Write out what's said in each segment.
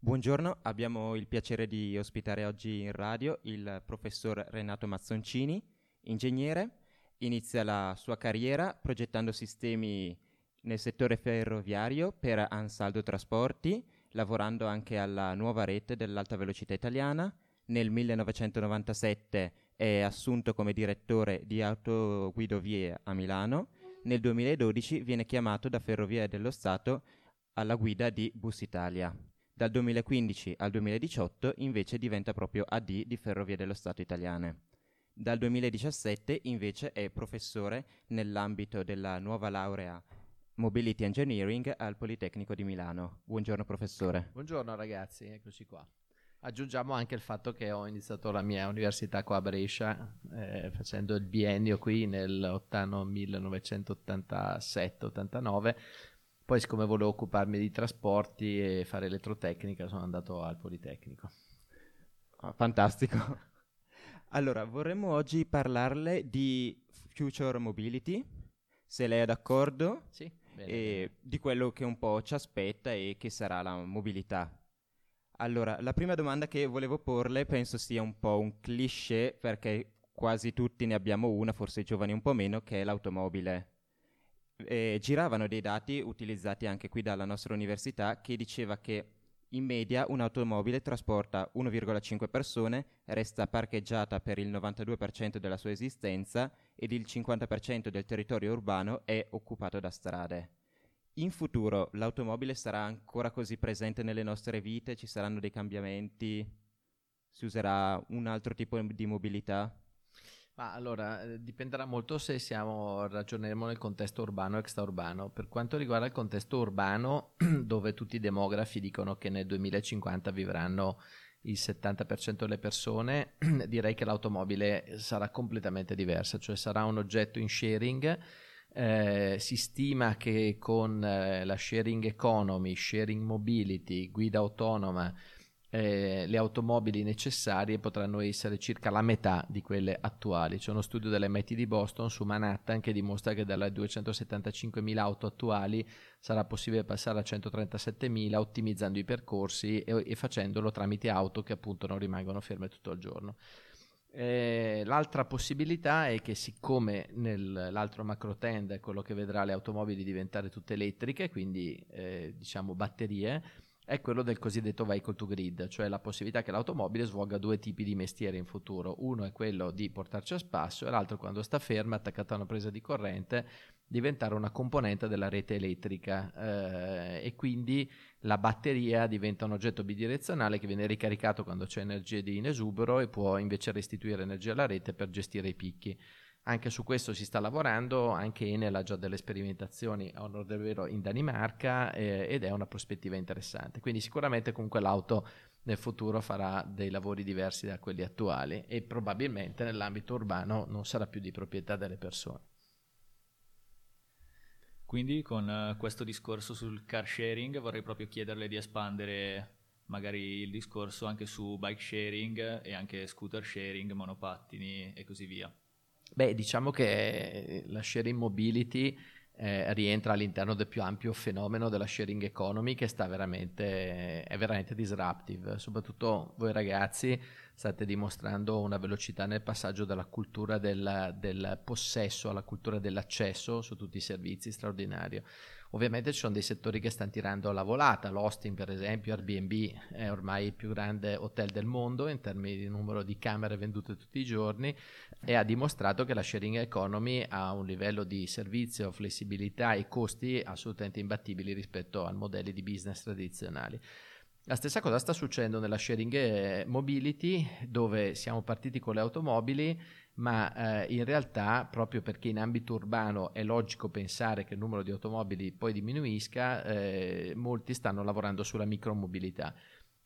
Buongiorno, abbiamo il piacere di ospitare oggi in radio il professor Renato Mazzoncini, ingegnere. Inizia la sua carriera progettando sistemi nel settore ferroviario per Ansaldo Trasporti, lavorando anche alla nuova rete dell'alta velocità italiana. Nel 1997 è assunto come direttore di Autoguidovie a Milano. Nel 2012 viene chiamato da Ferrovie dello Stato alla guida di Bus Italia. Dal 2015 al 2018 invece diventa proprio AD di Ferrovie dello Stato italiane. Dal 2017 invece è professore nell'ambito della nuova laurea Mobility Engineering al Politecnico di Milano. Buongiorno professore. Buongiorno ragazzi, eccoci qua. Aggiungiamo anche il fatto che ho iniziato la mia università qua a Brescia eh, facendo il biennio qui nel 1987-89 poi siccome volevo occuparmi di trasporti e fare elettrotecnica sono andato al Politecnico. Oh, fantastico. Allora, vorremmo oggi parlarle di Future Mobility, se lei è d'accordo, sì, bene, e di quello che un po' ci aspetta e che sarà la mobilità. Allora, la prima domanda che volevo porle penso sia un po' un cliché perché quasi tutti ne abbiamo una, forse i giovani un po' meno, che è l'automobile eh, giravano dei dati utilizzati anche qui dalla nostra università che diceva che in media un'automobile trasporta 1,5 persone, resta parcheggiata per il 92% della sua esistenza ed il 50% del territorio urbano è occupato da strade. In futuro l'automobile sarà ancora così presente nelle nostre vite? Ci saranno dei cambiamenti? Si userà un altro tipo di mobilità? Ma allora, eh, dipenderà molto se siamo, ragioneremo nel contesto urbano o extraurbano. Per quanto riguarda il contesto urbano, dove tutti i demografi dicono che nel 2050 vivranno il 70% delle persone, direi che l'automobile sarà completamente diversa, cioè sarà un oggetto in sharing. Eh, si stima che con eh, la sharing economy, sharing mobility, guida autonoma, eh, le automobili necessarie potranno essere circa la metà di quelle attuali. C'è uno studio dell'MIT di Boston su Manhattan che dimostra che dalle 275.000 auto attuali sarà possibile passare a 137.000 ottimizzando i percorsi e, e facendolo tramite auto che appunto non rimangono ferme tutto il giorno. Eh, l'altra possibilità è che siccome nell'altro macro trend è quello che vedrà le automobili diventare tutte elettriche, quindi eh, diciamo batterie, è quello del cosiddetto vehicle to grid, cioè la possibilità che l'automobile svolga due tipi di mestiere in futuro. Uno è quello di portarci a spasso e l'altro quando sta ferma, attaccata a una presa di corrente, diventare una componente della rete elettrica eh, e quindi la batteria diventa un oggetto bidirezionale che viene ricaricato quando c'è energia in esubero e può invece restituire energia alla rete per gestire i picchi. Anche su questo si sta lavorando, anche Enel ha già delle sperimentazioni a onore del vero in Danimarca eh, ed è una prospettiva interessante. Quindi sicuramente comunque l'auto nel futuro farà dei lavori diversi da quelli attuali e probabilmente nell'ambito urbano non sarà più di proprietà delle persone. Quindi con uh, questo discorso sul car sharing vorrei proprio chiederle di espandere magari il discorso anche su bike sharing e anche scooter sharing, monopattini e così via. Beh, diciamo che la sharing mobility eh, rientra all'interno del più ampio fenomeno della sharing economy che sta veramente, è veramente disruptive. Soprattutto voi ragazzi state dimostrando una velocità nel passaggio dalla cultura del, del possesso alla cultura dell'accesso su tutti i servizi straordinario. Ovviamente ci sono dei settori che stanno tirando la volata, l'Austin per esempio, Airbnb è ormai il più grande hotel del mondo in termini di numero di camere vendute tutti i giorni e ha dimostrato che la sharing economy ha un livello di servizio, flessibilità e costi assolutamente imbattibili rispetto a modelli di business tradizionali. La stessa cosa sta succedendo nella sharing eh, mobility, dove siamo partiti con le automobili ma eh, in realtà proprio perché in ambito urbano è logico pensare che il numero di automobili poi diminuisca, eh, molti stanno lavorando sulla micromobilità.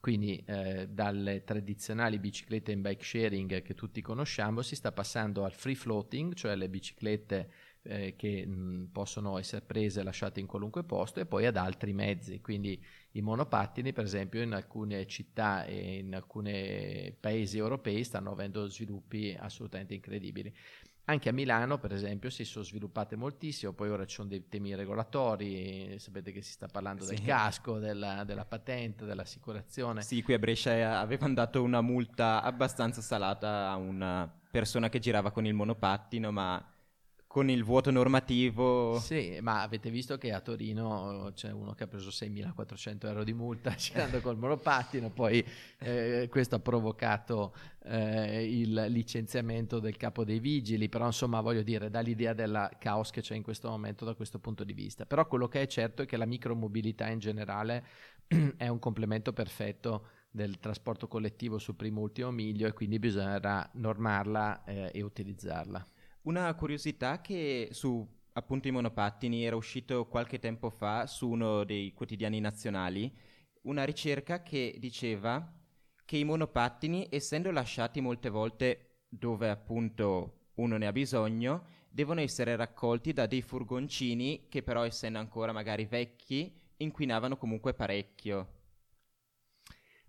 Quindi eh, dalle tradizionali biciclette in bike sharing che tutti conosciamo si sta passando al free floating, cioè le biciclette eh, che mh, possono essere prese e lasciate in qualunque posto e poi ad altri mezzi. Quindi i monopattini, per esempio, in alcune città e in alcuni paesi europei stanno avendo sviluppi assolutamente incredibili. Anche a Milano, per esempio, si sono sviluppate moltissimo, poi ora ci sono dei temi regolatori, sapete che si sta parlando sì. del casco, della, della, patente, dell'assicurazione. Sì, qui a Brescia avevano dato una multa abbastanza salata a una persona che girava con il monopattino, ma con il vuoto normativo. Sì, ma avete visto che a Torino c'è uno che ha preso 6.400 euro di multa girando col monopattino, poi eh, questo ha provocato eh, il licenziamento del capo dei vigili, però insomma voglio dire, dà l'idea del caos che c'è in questo momento da questo punto di vista. Però quello che è certo è che la micromobilità in generale è un complemento perfetto del trasporto collettivo sul primo ultimo miglio e quindi bisognerà normarla eh, e utilizzarla. Una curiosità che su appunto i monopattini era uscito qualche tempo fa su uno dei quotidiani nazionali, una ricerca che diceva che i monopattini, essendo lasciati molte volte dove appunto uno ne ha bisogno, devono essere raccolti da dei furgoncini che però essendo ancora magari vecchi inquinavano comunque parecchio.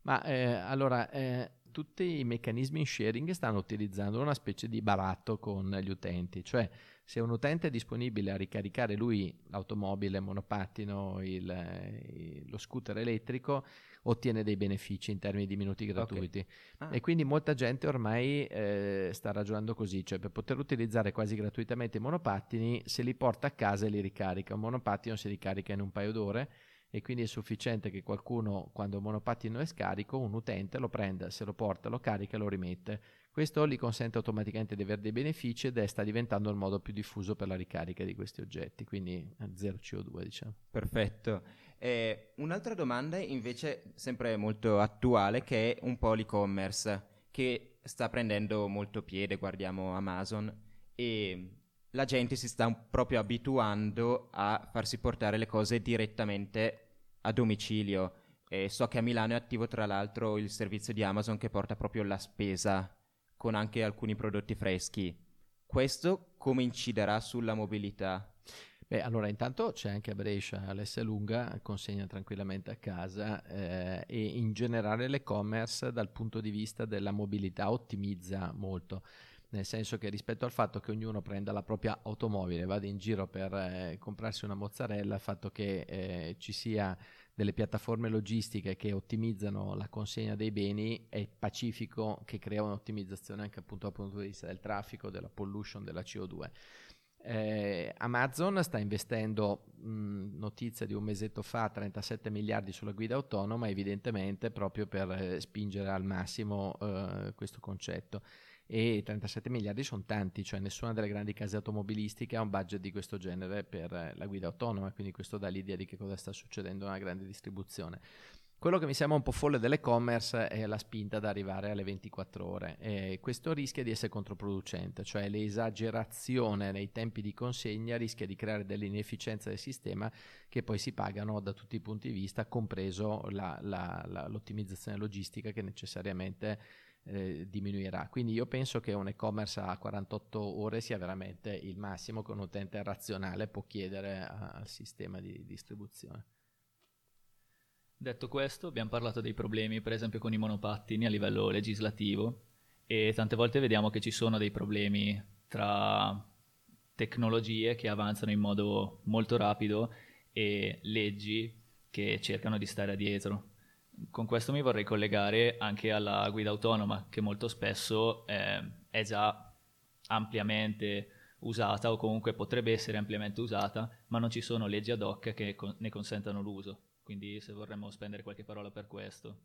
Ma eh, allora, eh, tutti i meccanismi in sharing stanno utilizzando una specie di baratto con gli utenti, cioè se un utente è disponibile a ricaricare lui l'automobile, il monopattino, il, il, lo scooter elettrico, ottiene dei benefici in termini di minuti gratuiti. Okay. Ah. E quindi molta gente ormai eh, sta ragionando così, cioè per poter utilizzare quasi gratuitamente i monopattini, se li porta a casa e li ricarica. Un monopattino si ricarica in un paio d'ore e quindi è sufficiente che qualcuno, quando il monopattino è scarico, un utente lo prenda, se lo porta, lo carica e lo rimette. Questo gli consente automaticamente di avere dei benefici ed è, sta diventando il modo più diffuso per la ricarica di questi oggetti, quindi zero CO2 diciamo. Perfetto. Eh, un'altra domanda invece sempre molto attuale che è un po' l'e-commerce che sta prendendo molto piede, guardiamo Amazon e la gente si sta proprio abituando a farsi portare le cose direttamente a domicilio. E so che a Milano è attivo tra l'altro il servizio di Amazon che porta proprio la spesa con anche alcuni prodotti freschi. Questo come inciderà sulla mobilità? Beh, allora intanto c'è anche a Brescia l'S lunga, consegna tranquillamente a casa eh, e in generale l'e-commerce dal punto di vista della mobilità ottimizza molto nel senso che rispetto al fatto che ognuno prenda la propria automobile, vada in giro per eh, comprarsi una mozzarella, il fatto che eh, ci sia delle piattaforme logistiche che ottimizzano la consegna dei beni è pacifico che crea un'ottimizzazione anche appunto dal punto di vista del traffico, della pollution, della CO2. Eh, Amazon sta investendo, mh, notizia di un mesetto fa, 37 miliardi sulla guida autonoma, evidentemente proprio per eh, spingere al massimo eh, questo concetto e 37 miliardi sono tanti, cioè nessuna delle grandi case automobilistiche ha un budget di questo genere per la guida autonoma, quindi questo dà l'idea di che cosa sta succedendo nella grande distribuzione. Quello che mi sembra un po' folle dell'e-commerce è la spinta ad arrivare alle 24 ore e questo rischia di essere controproducente, cioè l'esagerazione nei tempi di consegna rischia di creare delle inefficienze del sistema che poi si pagano da tutti i punti di vista, compreso la, la, la, l'ottimizzazione logistica che necessariamente eh, diminuirà. Quindi io penso che un e-commerce a 48 ore sia veramente il massimo che un utente razionale può chiedere al sistema di distribuzione. Detto questo, abbiamo parlato dei problemi per esempio con i monopattini a livello legislativo e tante volte vediamo che ci sono dei problemi tra tecnologie che avanzano in modo molto rapido e leggi che cercano di stare dietro con questo mi vorrei collegare anche alla guida autonoma, che molto spesso eh, è già ampiamente usata o comunque potrebbe essere ampiamente usata, ma non ci sono leggi ad hoc che con- ne consentano l'uso. Quindi se vorremmo spendere qualche parola per questo.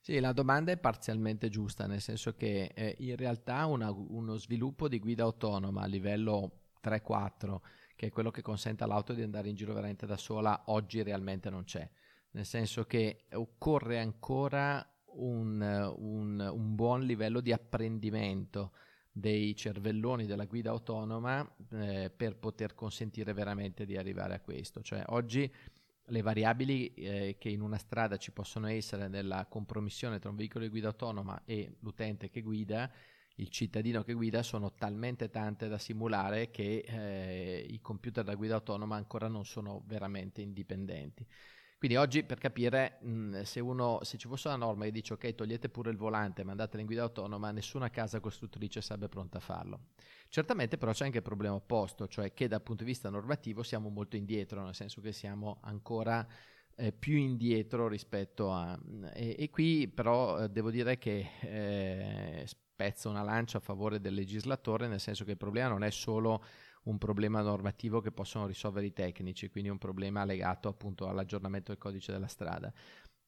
Sì, la domanda è parzialmente giusta, nel senso che eh, in realtà una, uno sviluppo di guida autonoma a livello 3-4, che è quello che consente all'auto di andare in giro veramente da sola, oggi realmente non c'è nel senso che occorre ancora un, un, un buon livello di apprendimento dei cervelloni della guida autonoma eh, per poter consentire veramente di arrivare a questo. Cioè oggi le variabili eh, che in una strada ci possono essere nella compromissione tra un veicolo di guida autonoma e l'utente che guida, il cittadino che guida, sono talmente tante da simulare che eh, i computer da guida autonoma ancora non sono veramente indipendenti. Quindi oggi per capire mh, se, uno, se ci fosse una norma che dice ok togliete pure il volante ma andatela in guida autonoma, nessuna casa costruttrice sarebbe pronta a farlo. Certamente però c'è anche il problema opposto, cioè che dal punto di vista normativo siamo molto indietro, nel senso che siamo ancora eh, più indietro rispetto a... E, e qui però eh, devo dire che eh, spezzo una lancia a favore del legislatore, nel senso che il problema non è solo un problema normativo che possono risolvere i tecnici, quindi un problema legato appunto all'aggiornamento del codice della strada.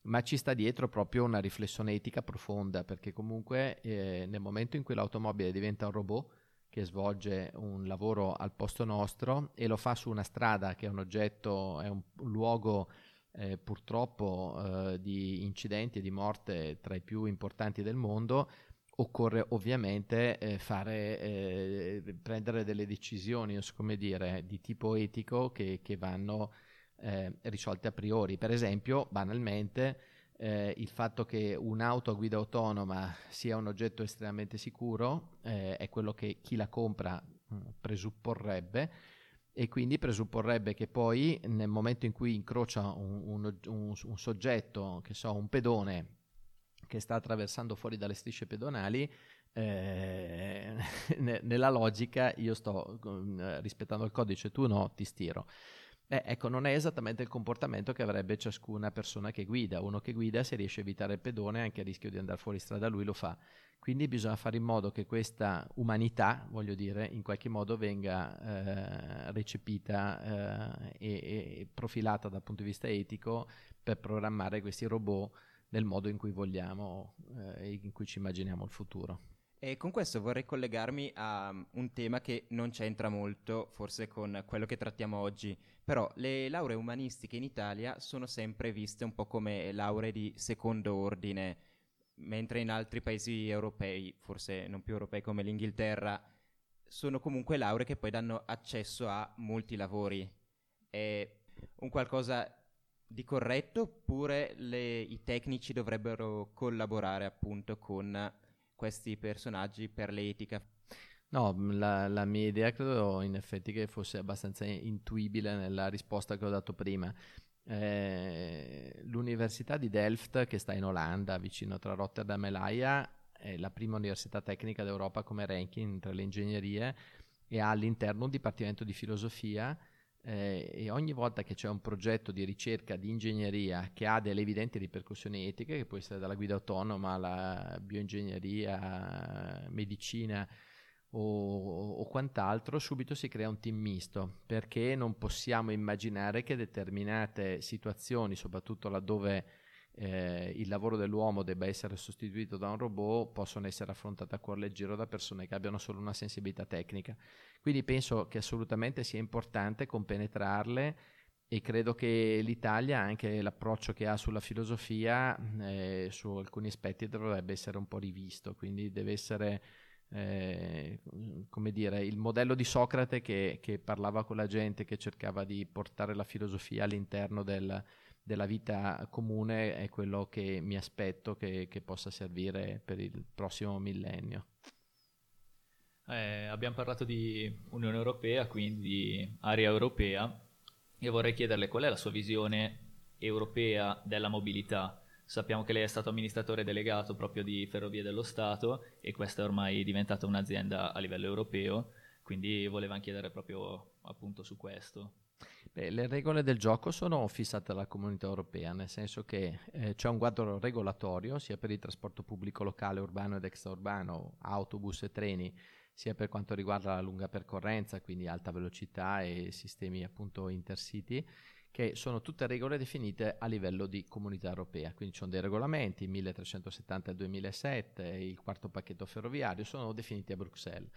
Ma ci sta dietro proprio una riflessione etica profonda, perché comunque eh, nel momento in cui l'automobile diventa un robot che svolge un lavoro al posto nostro e lo fa su una strada che è un oggetto, è un, luogo eh, purtroppo eh, di incidenti e di morte tra i più importanti del mondo, occorre ovviamente eh, fare, eh, prendere delle decisioni come dire, di tipo etico che, che vanno eh, risolte a priori. Per esempio, banalmente, eh, il fatto che un'auto a guida autonoma sia un oggetto estremamente sicuro eh, è quello che chi la compra mm, presupporrebbe e quindi presupporrebbe che poi nel momento in cui incrocia un, un, un, un soggetto, che so, un pedone, che sta attraversando fuori dalle strisce pedonali, eh, nella logica io sto eh, rispettando il codice, tu no, ti stiro. Eh, ecco, non è esattamente il comportamento che avrebbe ciascuna persona che guida. Uno che guida, se riesce a evitare il pedone, anche a rischio di andare fuori strada, lui lo fa. Quindi bisogna fare in modo che questa umanità, voglio dire, in qualche modo venga eh, recepita eh, e, e profilata dal punto di vista etico per programmare questi robot nel modo in cui vogliamo e eh, in cui ci immaginiamo il futuro. E con questo vorrei collegarmi a um, un tema che non c'entra molto, forse con quello che trattiamo oggi, però le lauree umanistiche in Italia sono sempre viste un po' come lauree di secondo ordine, mentre in altri paesi europei, forse non più europei come l'Inghilterra, sono comunque lauree che poi danno accesso a molti lavori. È un qualcosa di corretto oppure le, i tecnici dovrebbero collaborare appunto con questi personaggi per l'etica? No, la, la, mia idea credo in effetti che fosse abbastanza intuibile nella risposta che ho dato prima. Eh, l'Università di Delft, che sta in Olanda, vicino tra Rotterdam e L'Aia, è la prima università tecnica d'Europa come ranking tra le ingegnerie e ha all'interno un dipartimento di filosofia eh, e ogni volta che c'è un progetto di ricerca di ingegneria che ha delle evidenti ripercussioni etiche, che può essere dalla guida autonoma alla bioingegneria, medicina o, o, quant'altro, subito si crea un team misto, perché non possiamo immaginare che determinate situazioni, soprattutto laddove eh, il lavoro dell'uomo debba essere sostituito da un robot, possono essere affrontate a cuor leggero da persone che abbiano solo una sensibilità tecnica. Quindi penso che assolutamente sia importante compenetrarle e credo che l'Italia, anche l'approccio che ha sulla filosofia, eh, su alcuni aspetti dovrebbe essere un po' rivisto, quindi deve essere eh, come dire, il modello di Socrate che, che, parlava con la gente, che cercava di portare la filosofia all'interno del, della vita comune, è quello che mi aspetto che, che possa servire per il prossimo millennio. Eh, abbiamo parlato di Unione Europea, quindi di area europea, e vorrei chiederle qual è la sua visione europea della mobilità. Sappiamo che lei è stato amministratore delegato proprio di Ferrovie dello Stato e questa è ormai diventata un'azienda a livello europeo, quindi volevamo chiedere proprio appunto su questo. Beh, le regole del gioco sono fissate dalla comunità europea, nel senso che eh, c'è un quadro regolatorio sia per il trasporto pubblico locale, urbano ed extraurbano, autobus e treni, sia per quanto riguarda la lunga percorrenza, quindi alta velocità e sistemi appunto intercity, che sono tutte regole definite a livello di comunità europea. Quindi ci sono dei regolamenti, 1370 del 2007, il quarto pacchetto ferroviario, sono definiti a Bruxelles.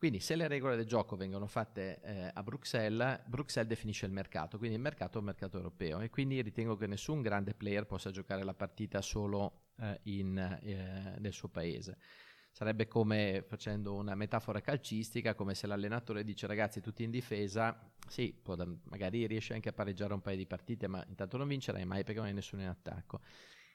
Quindi se le regole del gioco vengono fatte eh, a Bruxelles, Bruxelles definisce il mercato, quindi il mercato è un mercato europeo e quindi ritengo che nessun grande player possa giocare la partita solo eh, in, eh, nel suo paese. Sarebbe come facendo una metafora calcistica, come se l'allenatore dice ragazzi tutti in difesa, sì, può, magari riesce anche a pareggiare un paio di partite, ma intanto non vincerai mai perché non hai nessuno in attacco.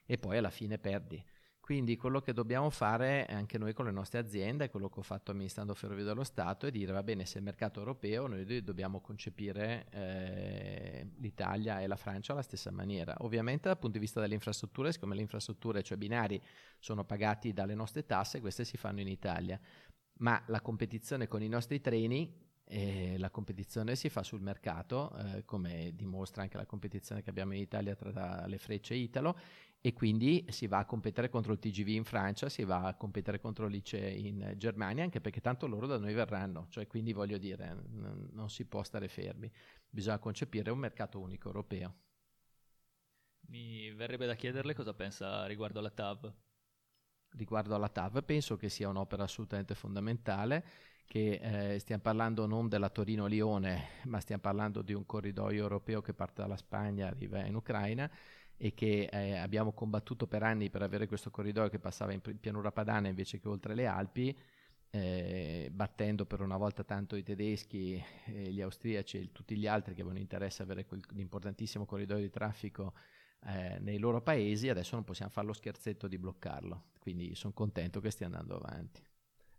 E poi alla fine perdi. Quindi quello che dobbiamo fare anche noi con le nostre aziende, quello che ho fatto amministrando Ferrovie dello Stato, è dire va bene, se il mercato europeo noi dobbiamo concepire eh, l'Italia e la Francia alla stessa maniera. Ovviamente dal punto di vista delle infrastrutture, siccome le infrastrutture, cioè binari, sono pagati dalle nostre tasse, queste si fanno in Italia. Ma la competizione con i nostri treni e la competizione si fa sul mercato, eh, come dimostra anche la competizione che abbiamo in Italia tra le frecce Italo, e quindi si va a competere contro il TGV in Francia, si va a competere contro l'ICE in Germania, anche perché tanto loro da noi verranno, cioè quindi voglio dire, n- non si può stare fermi, bisogna concepire un mercato unico europeo. Mi verrebbe da chiederle cosa pensa riguardo alla TAV. Riguardo alla TAV penso che sia un'opera assolutamente fondamentale, che eh, stiamo parlando non della Torino-Lione, ma stiamo parlando di un corridoio europeo che parte dalla Spagna, arriva in Ucraina e che eh, abbiamo combattuto per anni per avere questo corridoio che passava in pianura padana invece che oltre le Alpi, eh, battendo per una volta tanto i tedeschi, eh, gli austriaci e tutti gli altri che avevano interesse a avere quell'importantissimo corridoio di traffico eh, nei loro paesi, adesso non possiamo fare lo scherzetto di bloccarlo, quindi sono contento che stia andando avanti.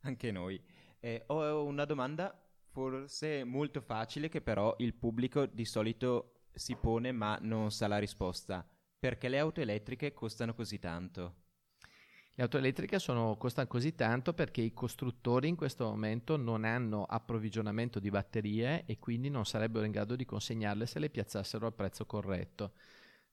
Anche noi. Eh, ho una domanda forse molto facile che però il pubblico di solito si pone ma non sa la risposta. Perché le auto elettriche costano così tanto? Le auto elettriche sono, costano così tanto perché i costruttori in questo momento non hanno approvvigionamento di batterie e quindi non sarebbero in grado di consegnarle se le piazzassero al prezzo corretto.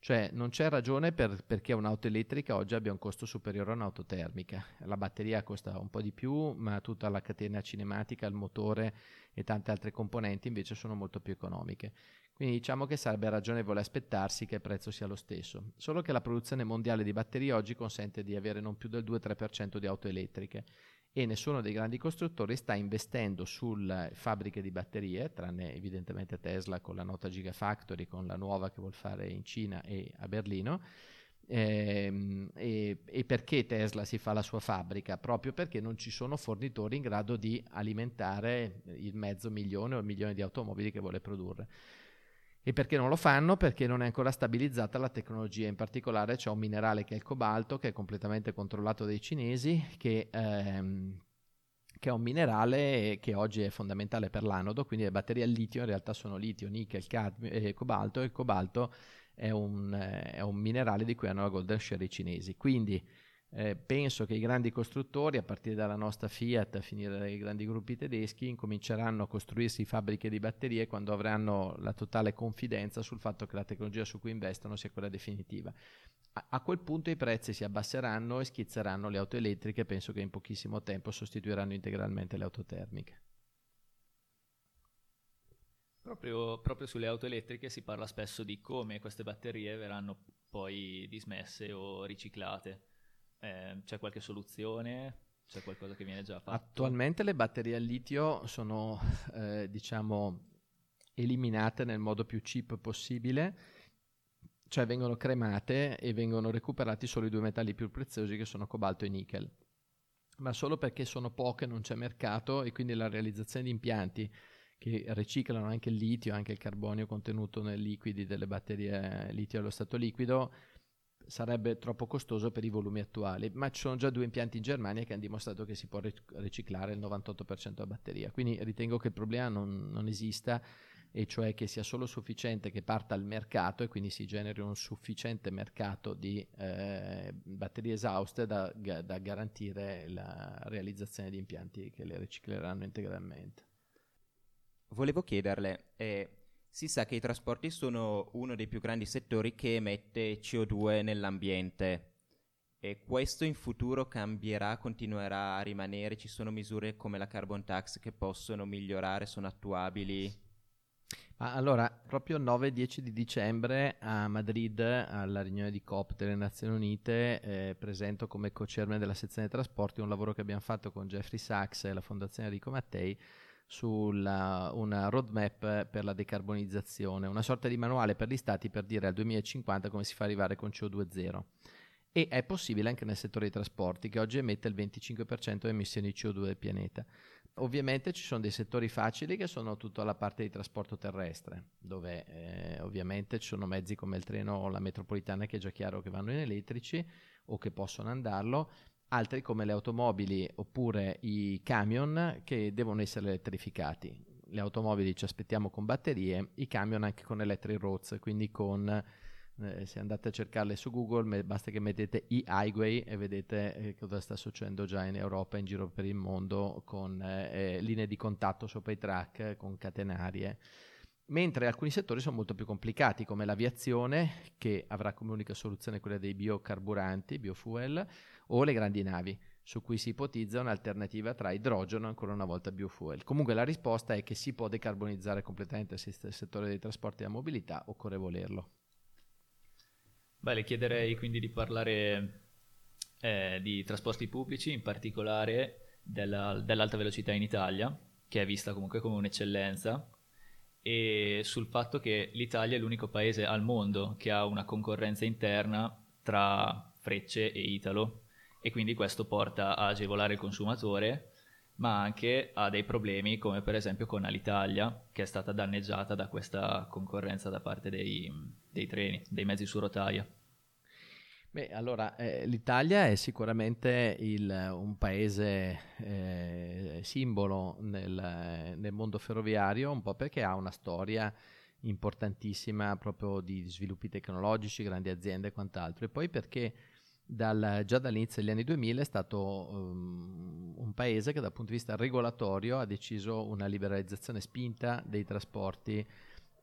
Cioè non c'è ragione per, perché un'auto elettrica oggi abbia un costo superiore a un'auto termica. La batteria costa un po' di più, ma tutta la catena cinematica, il motore e tante altre componenti invece sono molto più economiche. Quindi diciamo che sarebbe ragionevole aspettarsi che il prezzo sia lo stesso, solo che la produzione mondiale di batterie oggi consente di avere non più del 2-3% di auto elettriche e nessuno dei grandi costruttori sta investendo sulle fabbriche di batterie, tranne evidentemente Tesla con la nota Gigafactory, con la nuova che vuol fare in Cina e a Berlino. Ehm, e, e, perché Tesla si fa la sua fabbrica? Proprio perché non ci sono fornitori in grado di alimentare il mezzo milione o il milione di automobili che vuole produrre. E perché non lo fanno? Perché non è ancora stabilizzata la tecnologia, in particolare c'è un minerale che è il cobalto, che è completamente controllato dai cinesi, che, ehm, che, è un minerale che oggi è fondamentale per l'anodo, quindi le batterie al litio in realtà sono litio, nickel, cadmio e cobalto, e il cobalto è un, è un minerale di cui hanno la golden share i cinesi. Quindi eh, penso che i grandi costruttori, a partire dalla nostra Fiat, a finire dai grandi gruppi tedeschi, incominceranno a costruirsi fabbriche di batterie quando avranno la totale confidenza sul fatto che la tecnologia su cui investono sia quella definitiva. A, a quel punto i prezzi si abbasseranno e schizzeranno le auto elettriche, penso che in pochissimo tempo sostituiranno integralmente le auto termiche. Proprio, proprio, sulle auto elettriche si parla spesso di come queste batterie verranno poi dismesse o riciclate. Eh, c'è qualche soluzione? C'è qualcosa che viene già fatto? Attualmente le batterie al litio sono, eh, diciamo, eliminate nel modo più cheap possibile, cioè vengono cremate e vengono recuperati solo i due metalli più preziosi che sono cobalto e nickel. Ma solo perché sono poche, non c'è mercato e quindi la realizzazione di impianti che riciclano anche il litio, anche il carbonio contenuto nei liquidi delle batterie litio allo stato liquido sarebbe troppo costoso per i volumi attuali, ma ci sono già due impianti in Germania che hanno dimostrato che si può riciclare il 98% a batteria, quindi ritengo che il problema non, non esista e cioè che sia solo sufficiente che parta il mercato e quindi si generi un sufficiente mercato di eh, batterie esauste da, da, garantire la realizzazione di impianti che le ricicleranno integralmente. Volevo chiederle, eh, si sa che i trasporti sono uno dei più grandi settori che emette CO2 nell'ambiente. E questo in futuro cambierà, continuerà a rimanere, ci sono misure come la carbon tax che possono migliorare, sono attuabili? allora, proprio il 9 10 di dicembre a Madrid, alla riunione di COP delle Nazioni Unite, eh, presento come co-chairman della sezione trasporti un lavoro che abbiamo fatto con Jeffrey Sachs e la Fondazione Enrico Mattei su una roadmap per la decarbonizzazione, una sorta di manuale per gli stati per dire al 2050 come si fa arrivare con CO2 zero. e è possibile anche nel settore dei trasporti che oggi emette il 25% di emissioni di CO2 del pianeta. Ovviamente ci sono dei settori facili che sono tutta la parte di trasporto terrestre, dove eh, ovviamente ci sono mezzi come il treno o la metropolitana che è già chiaro che vanno in elettrici o che possono andarlo, altri come le automobili oppure i camion che devono essere elettrificati. Le automobili ci aspettiamo con batterie, i camion anche con electric roads, quindi con eh, se andate a cercarle su Google me, basta che mettete e-highway e vedete eh, cosa sta succedendo già in Europa in giro per il mondo con eh, eh linee di contatto sopra i track, con catenarie. Mentre alcuni settori sono molto più complicati, come l'aviazione, che avrà come unica soluzione quella dei biocarburanti, biofuel, o le grandi navi, su cui si ipotizza un'alternativa tra idrogeno e ancora una volta biofuel. Comunque la risposta è che si può decarbonizzare completamente il settore dei trasporti e della mobilità, occorre volerlo. Beh, le chiederei quindi di parlare eh, di trasporti pubblici, in particolare della, dell'alta velocità in Italia, che è vista comunque come un'eccellenza, e sul fatto che l'Italia è l'unico paese al mondo che ha una concorrenza interna tra Frecce e Italo, e quindi questo porta a agevolare il consumatore, ma anche a dei problemi come per esempio con Alitalia, che è stata danneggiata da questa concorrenza da parte dei, dei treni, dei mezzi su rotaia? Beh, allora, eh, l'Italia è sicuramente il, un paese eh, simbolo nel, nel, mondo ferroviario, un po' perché ha una storia importantissima proprio di sviluppi tecnologici, grandi aziende e quant'altro, e poi perché dal, già dall'inizio degli anni 2000 è stato um, un paese che dal punto di vista regolatorio ha deciso una liberalizzazione spinta dei trasporti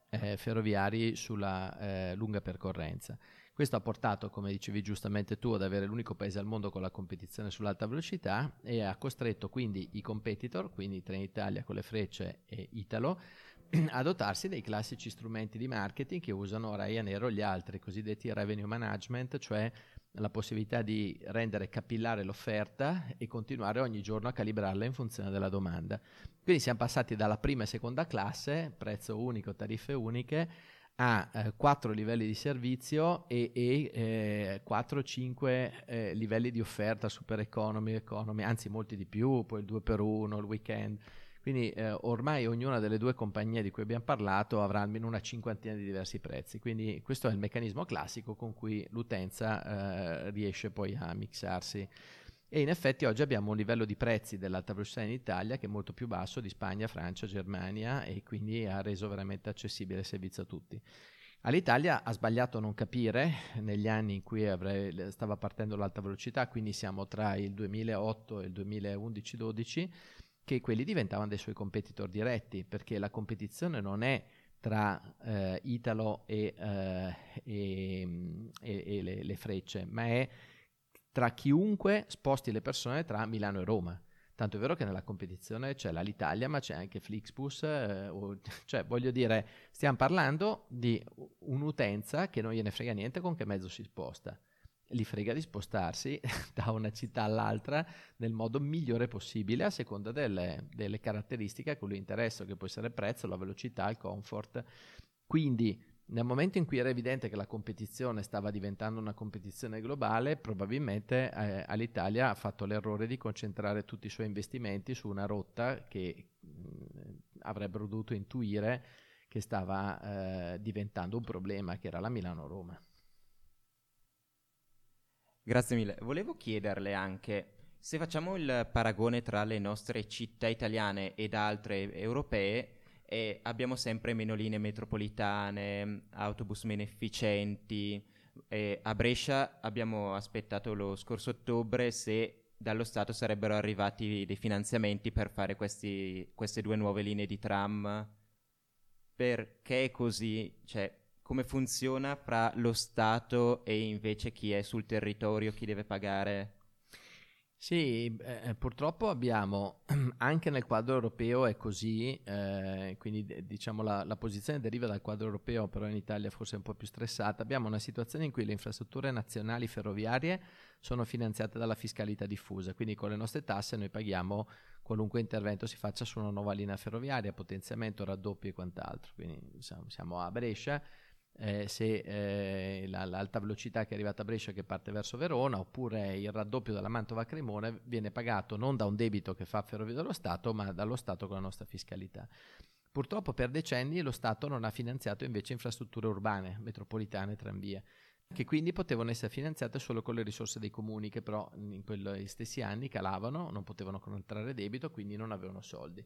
eh, ferroviari sulla eh, lunga percorrenza. Questo ha portato, come dicevi giustamente tu, ad avere l'unico paese al mondo con la competizione sull'alta velocità e ha costretto quindi i competitor, quindi Trenitalia con le frecce e Italo, a dotarsi dei classici strumenti di marketing che usano Ryanair o gli altri, cosiddetti revenue management, cioè la possibilità di rendere capillare l'offerta e continuare ogni giorno a calibrarla in funzione della domanda. Quindi siamo passati dalla prima e seconda classe, prezzo unico, tariffe uniche, a eh, 4 livelli di servizio e, e eh, 4-5 eh, livelli di offerta, super economy, economy, anzi molti di più, poi il 2 per 1, il weekend. Quindi eh, ormai ognuna delle due compagnie di cui abbiamo parlato avrà almeno una cinquantina di diversi prezzi. Quindi questo è il meccanismo classico con cui l'utenza eh, riesce poi a mixarsi e in effetti oggi abbiamo un livello di prezzi dell'alta velocità in Italia che è molto più basso di Spagna, Francia, Germania e quindi ha reso veramente accessibile il servizio a tutti. All'Italia ha sbagliato a non capire negli anni in cui avrei, stava partendo l'alta velocità, quindi siamo tra il 2008 e il 2011-12, che quelli diventavano dei suoi competitor diretti, perché la competizione non è tra eh, Italo e, eh, e, e le, le, frecce, ma è tra chiunque sposti le persone tra Milano e Roma. Tanto è vero che nella competizione c'è l'Alitalia, ma c'è anche Flixbus, eh, o, cioè voglio dire, stiamo parlando di un'utenza che non gliene frega niente con che mezzo si sposta. Gli frega di spostarsi da una città all'altra nel modo migliore possibile a seconda delle, delle caratteristiche a cui lui interessa, che può essere il prezzo, la velocità, il comfort. Quindi nel momento in cui era evidente che la competizione stava diventando una competizione globale, probabilmente eh, all'Italia ha fatto l'errore di concentrare tutti i suoi investimenti su una rotta che mh, avrebbero dovuto intuire che stava eh, diventando un problema, che era la Milano-Roma. Grazie mille. Volevo chiederle anche se facciamo il paragone tra le nostre città italiane ed altre europee e abbiamo sempre meno linee metropolitane, autobus meno efficienti. E a Brescia abbiamo aspettato lo scorso ottobre se dallo Stato sarebbero arrivati dei finanziamenti per fare questi, queste due nuove linee di tram. Perché è così? Cioè, come funziona fra lo Stato e invece chi è sul territorio, chi deve pagare? Sì, eh, purtroppo abbiamo, anche nel quadro europeo è così, eh, quindi diciamo la, la, posizione deriva dal quadro europeo, però in Italia forse è un po' più stressata, abbiamo una situazione in cui le infrastrutture nazionali ferroviarie sono finanziate dalla fiscalità diffusa, quindi con le nostre tasse noi paghiamo qualunque intervento si faccia su una nuova linea ferroviaria, potenziamento, raddoppio e quant'altro, quindi siamo a Brescia eh, se eh, la, l'alta velocità che è arrivata a Brescia che parte verso Verona oppure il raddoppio della Mantova a Cremone viene pagato non da un debito che fa Ferrovie dello Stato ma dallo Stato con la nostra fiscalità. Purtroppo per decenni lo Stato non ha finanziato invece infrastrutture urbane, metropolitane, tranvie che quindi potevano essere finanziate solo con le risorse dei comuni che però in quegli stessi anni calavano, non potevano contrarre debito, quindi non avevano soldi.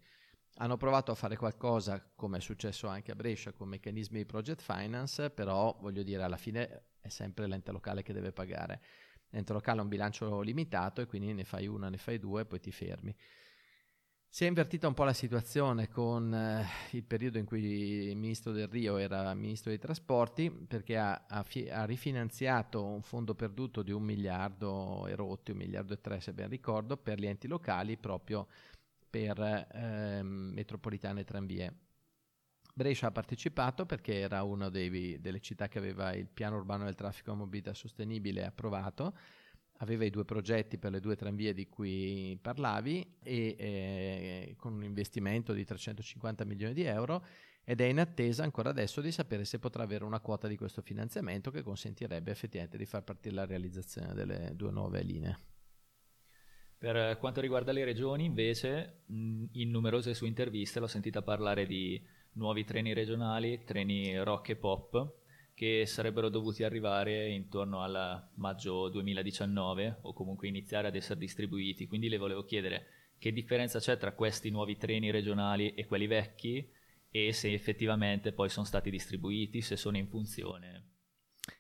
Hanno provato a fare qualcosa, come è successo anche a Brescia, con meccanismi di project finance, però voglio dire, alla fine è sempre l'ente locale che deve pagare. L'ente locale ha un bilancio limitato e quindi ne fai una, ne fai due e poi ti fermi. Si è invertita un po' la situazione con eh, il periodo in cui il ministro Del Rio era ministro dei trasporti perché ha, ha, fi- ha, rifinanziato un fondo perduto di un miliardo e rotti, un miliardo e tre se ben ricordo, per gli enti locali proprio per eh, metropolitane e tranvie. Brescia ha partecipato perché era una delle città che aveva il piano urbano del traffico a mobilità sostenibile approvato aveva i due progetti per le due tranvie di cui parlavi e eh, con un investimento di 350 milioni di euro ed è in attesa ancora adesso di sapere se potrà avere una quota di questo finanziamento che consentirebbe effettivamente di far partire la realizzazione delle due nuove linee. Per quanto riguarda le regioni, invece, in numerose sue interviste l'ho sentita parlare di nuovi treni regionali, treni rock e pop, che sarebbero dovuti arrivare intorno al maggio 2019 o comunque iniziare ad essere distribuiti. Quindi le volevo chiedere che differenza c'è tra questi nuovi treni regionali e quelli vecchi e se effettivamente poi sono stati distribuiti, se sono in funzione.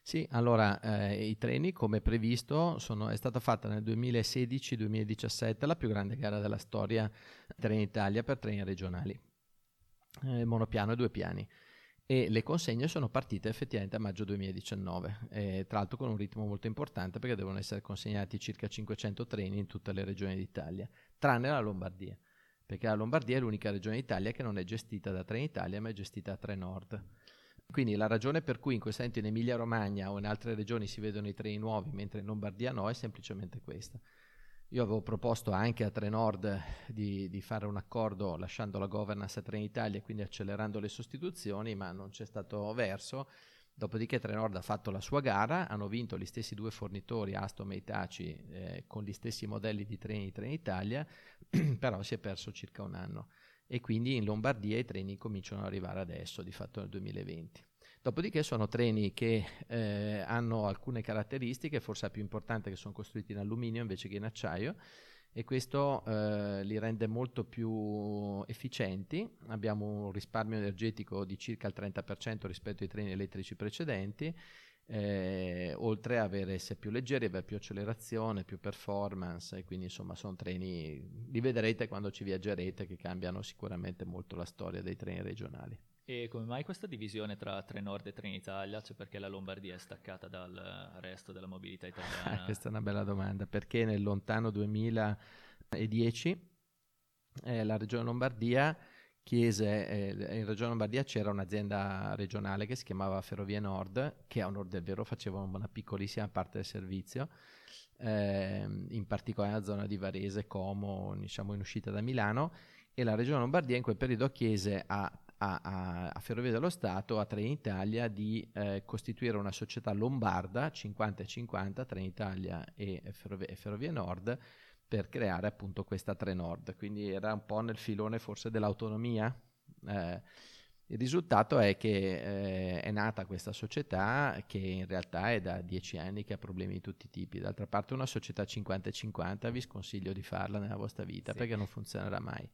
Sì, allora eh, i treni come previsto sono, è stata fatta nel 2016-2017 la più grande gara della storia Trenitalia per treni regionali, eh, monopiano e due piani. E le consegne sono partite effettivamente a maggio 2019, eh, tra l'altro con un ritmo molto importante perché devono essere consegnati circa 500 treni in tutte le regioni d'Italia, tranne la Lombardia, perché la Lombardia è l'unica regione d'Italia che non è gestita da Trenitalia ma è gestita da Trenord. Quindi la ragione per cui in questo momento in Emilia Romagna o in altre regioni si vedono i treni nuovi mentre in Lombardia no è semplicemente questa. Io avevo proposto anche a Trenord di, di, fare un accordo lasciando la governance a Trenitalia e quindi accelerando le sostituzioni, ma non c'è stato verso. Dopodiché Trenord ha fatto la sua gara, hanno vinto gli stessi due fornitori, Astom e Itaci, eh, con gli stessi modelli di treni di Trenitalia, però si è perso circa un anno. E quindi in Lombardia i treni cominciano ad arrivare adesso, di fatto nel 2020. Dopodiché sono treni che eh, hanno alcune caratteristiche, forse la più importante che sono costruiti in alluminio invece che in acciaio e questo eh, li rende molto più efficienti. Abbiamo un risparmio energetico di circa il 30% rispetto ai treni elettrici precedenti, eh, oltre a avere essere più leggeri, avere più accelerazione, più performance e quindi insomma sono treni, li vedrete quando ci viaggerete che cambiano sicuramente molto la storia dei treni regionali. E come mai questa divisione tra Trenord e Trenitalia? Cioè perché la Lombardia è staccata dal resto della mobilità italiana? questa è una bella domanda, perché nel lontano 2010 eh, la Regione Lombardia chiese, eh, in Regione Lombardia c'era un'azienda regionale che si chiamava Ferrovie Nord, che a onore del vero faceva una piccolissima parte del servizio, eh, in particolare nella zona di Varese, Como, diciamo in uscita da Milano, e la Regione Lombardia in quel periodo chiese a a, a, Ferrovie dello Stato, a Trenitalia, di eh, costituire una società lombarda 50-50, Trenitalia e e Ferrovie Nord, per creare appunto questa Trenord. Quindi era un po' nel filone forse dell'autonomia. Eh, il risultato è che eh, è nata questa società che in realtà è da dieci anni che ha problemi di tutti i tipi. D'altra parte una società 50-50 vi sconsiglio di farla nella vostra vita sì. perché non funzionerà mai.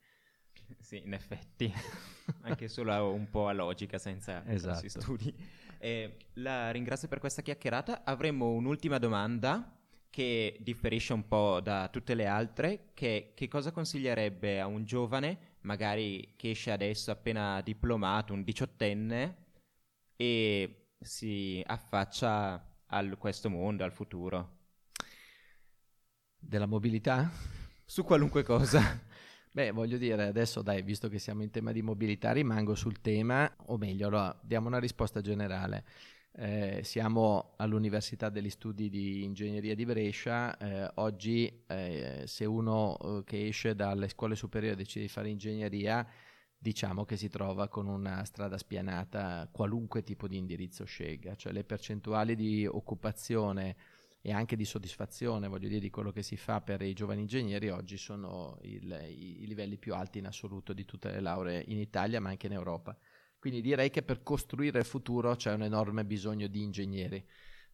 Sì, in effetti, anche solo un po' a logica senza esatto. studi. Eh, la ringrazio per questa chiacchierata. Avremmo un'ultima domanda che differisce un po' da tutte le altre, che, che cosa consiglierebbe a un giovane, magari che esce adesso appena diplomato, un diciottenne, e si affaccia a questo mondo, al futuro? Della mobilità? Su qualunque cosa. Beh, voglio dire, adesso dai, visto che siamo in tema di mobilità, rimango sul tema, o meglio, allora, diamo una risposta generale. Eh, siamo all'Università degli Studi di Ingegneria di Brescia, eh, oggi eh, se uno eh, che esce dalle scuole superiori decide di fare ingegneria diciamo che si trova con una strada spianata qualunque tipo di indirizzo scelga, cioè le percentuali di occupazione e anche di soddisfazione, voglio dire, di quello che si fa per i giovani ingegneri oggi sono il, i, i, livelli più alti in assoluto di tutte le lauree in Italia ma anche in Europa. Quindi direi che per costruire il futuro c'è un enorme bisogno di ingegneri.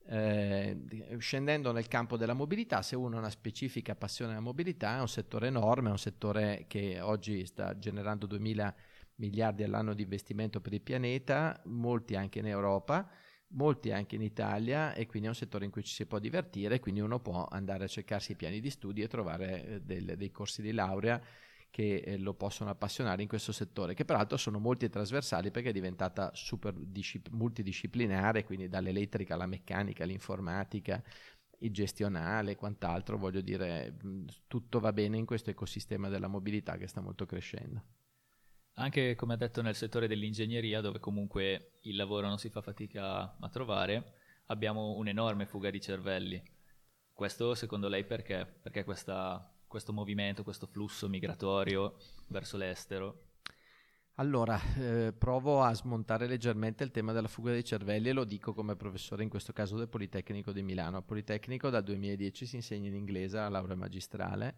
Eh, scendendo nel campo della mobilità, se uno ha una specifica passione alla mobilità, è un settore enorme, è un settore che oggi sta generando 2000 miliardi all'anno di investimento per il pianeta, molti anche in Europa molti anche in Italia e quindi è un settore in cui ci si può divertire, quindi uno può andare a cercarsi i piani di studio e trovare eh, del, dei corsi di laurea che eh, lo possono appassionare in questo settore, che peraltro sono molti e trasversali perché è diventata super discip- multidisciplinare, quindi dall'elettrica alla meccanica, all'informatica, il gestionale e quant'altro, voglio dire, tutto va bene in questo ecosistema della mobilità che sta molto crescendo. Anche come ha detto nel settore dell'ingegneria, dove comunque il lavoro non si fa fatica a trovare, abbiamo un'enorme fuga di cervelli. Questo secondo lei perché? Perché questa, questo movimento, questo flusso migratorio verso l'estero? Allora, eh, provo a smontare leggermente il tema della fuga dei cervelli e lo dico come professore in questo caso del Politecnico di Milano. Al Politecnico dal 2010 si insegna in inglese alla laurea magistrale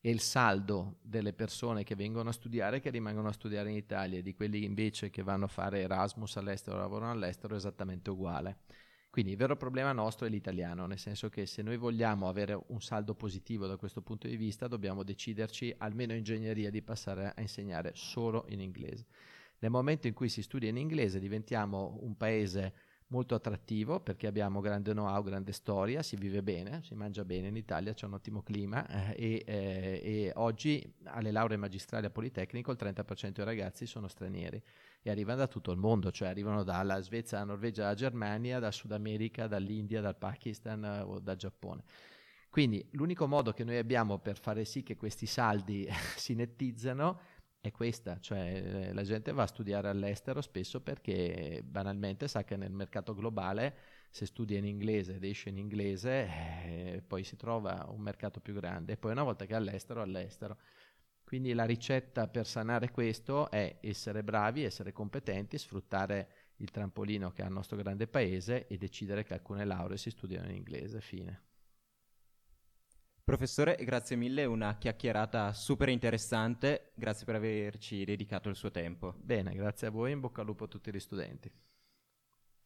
e il saldo delle persone che vengono a studiare, che rimangono a studiare in Italia e di quelli invece che vanno a fare Erasmus all'estero o lavorano all'estero è esattamente uguale. Quindi il vero problema nostro è l'italiano, nel senso che se noi vogliamo avere un saldo positivo da questo punto di vista dobbiamo deciderci, almeno in ingegneria, di passare a insegnare solo in inglese. Nel momento in cui si studia in inglese diventiamo un paese molto attrattivo perché abbiamo grande know-how, grande storia, si vive bene, si mangia bene in Italia, c'è un ottimo clima eh, e, eh, e, oggi alle lauree magistrali a Politecnico il 30% dei ragazzi sono stranieri e arrivano da tutto il mondo, cioè arrivano dalla Svezia, dalla Norvegia, dalla Germania, dal Sud America, dall'India, dal Pakistan eh, o dal Giappone. Quindi l'unico modo che noi abbiamo per fare sì che questi saldi si nettizzano è questa, cioè eh, la gente va a studiare all'estero spesso perché banalmente sa che nel mercato globale se studia in inglese ed esce in inglese eh, poi si trova un mercato più grande e poi una volta che è all'estero, all'estero. Quindi la ricetta per sanare questo è essere bravi, essere competenti, sfruttare il trampolino che ha il nostro grande paese e decidere che alcune lauree si studiano in inglese, fine. Professore, grazie mille, una chiacchierata super interessante, grazie per averci dedicato il suo tempo. Bene, grazie a voi, in bocca al lupo a tutti gli studenti.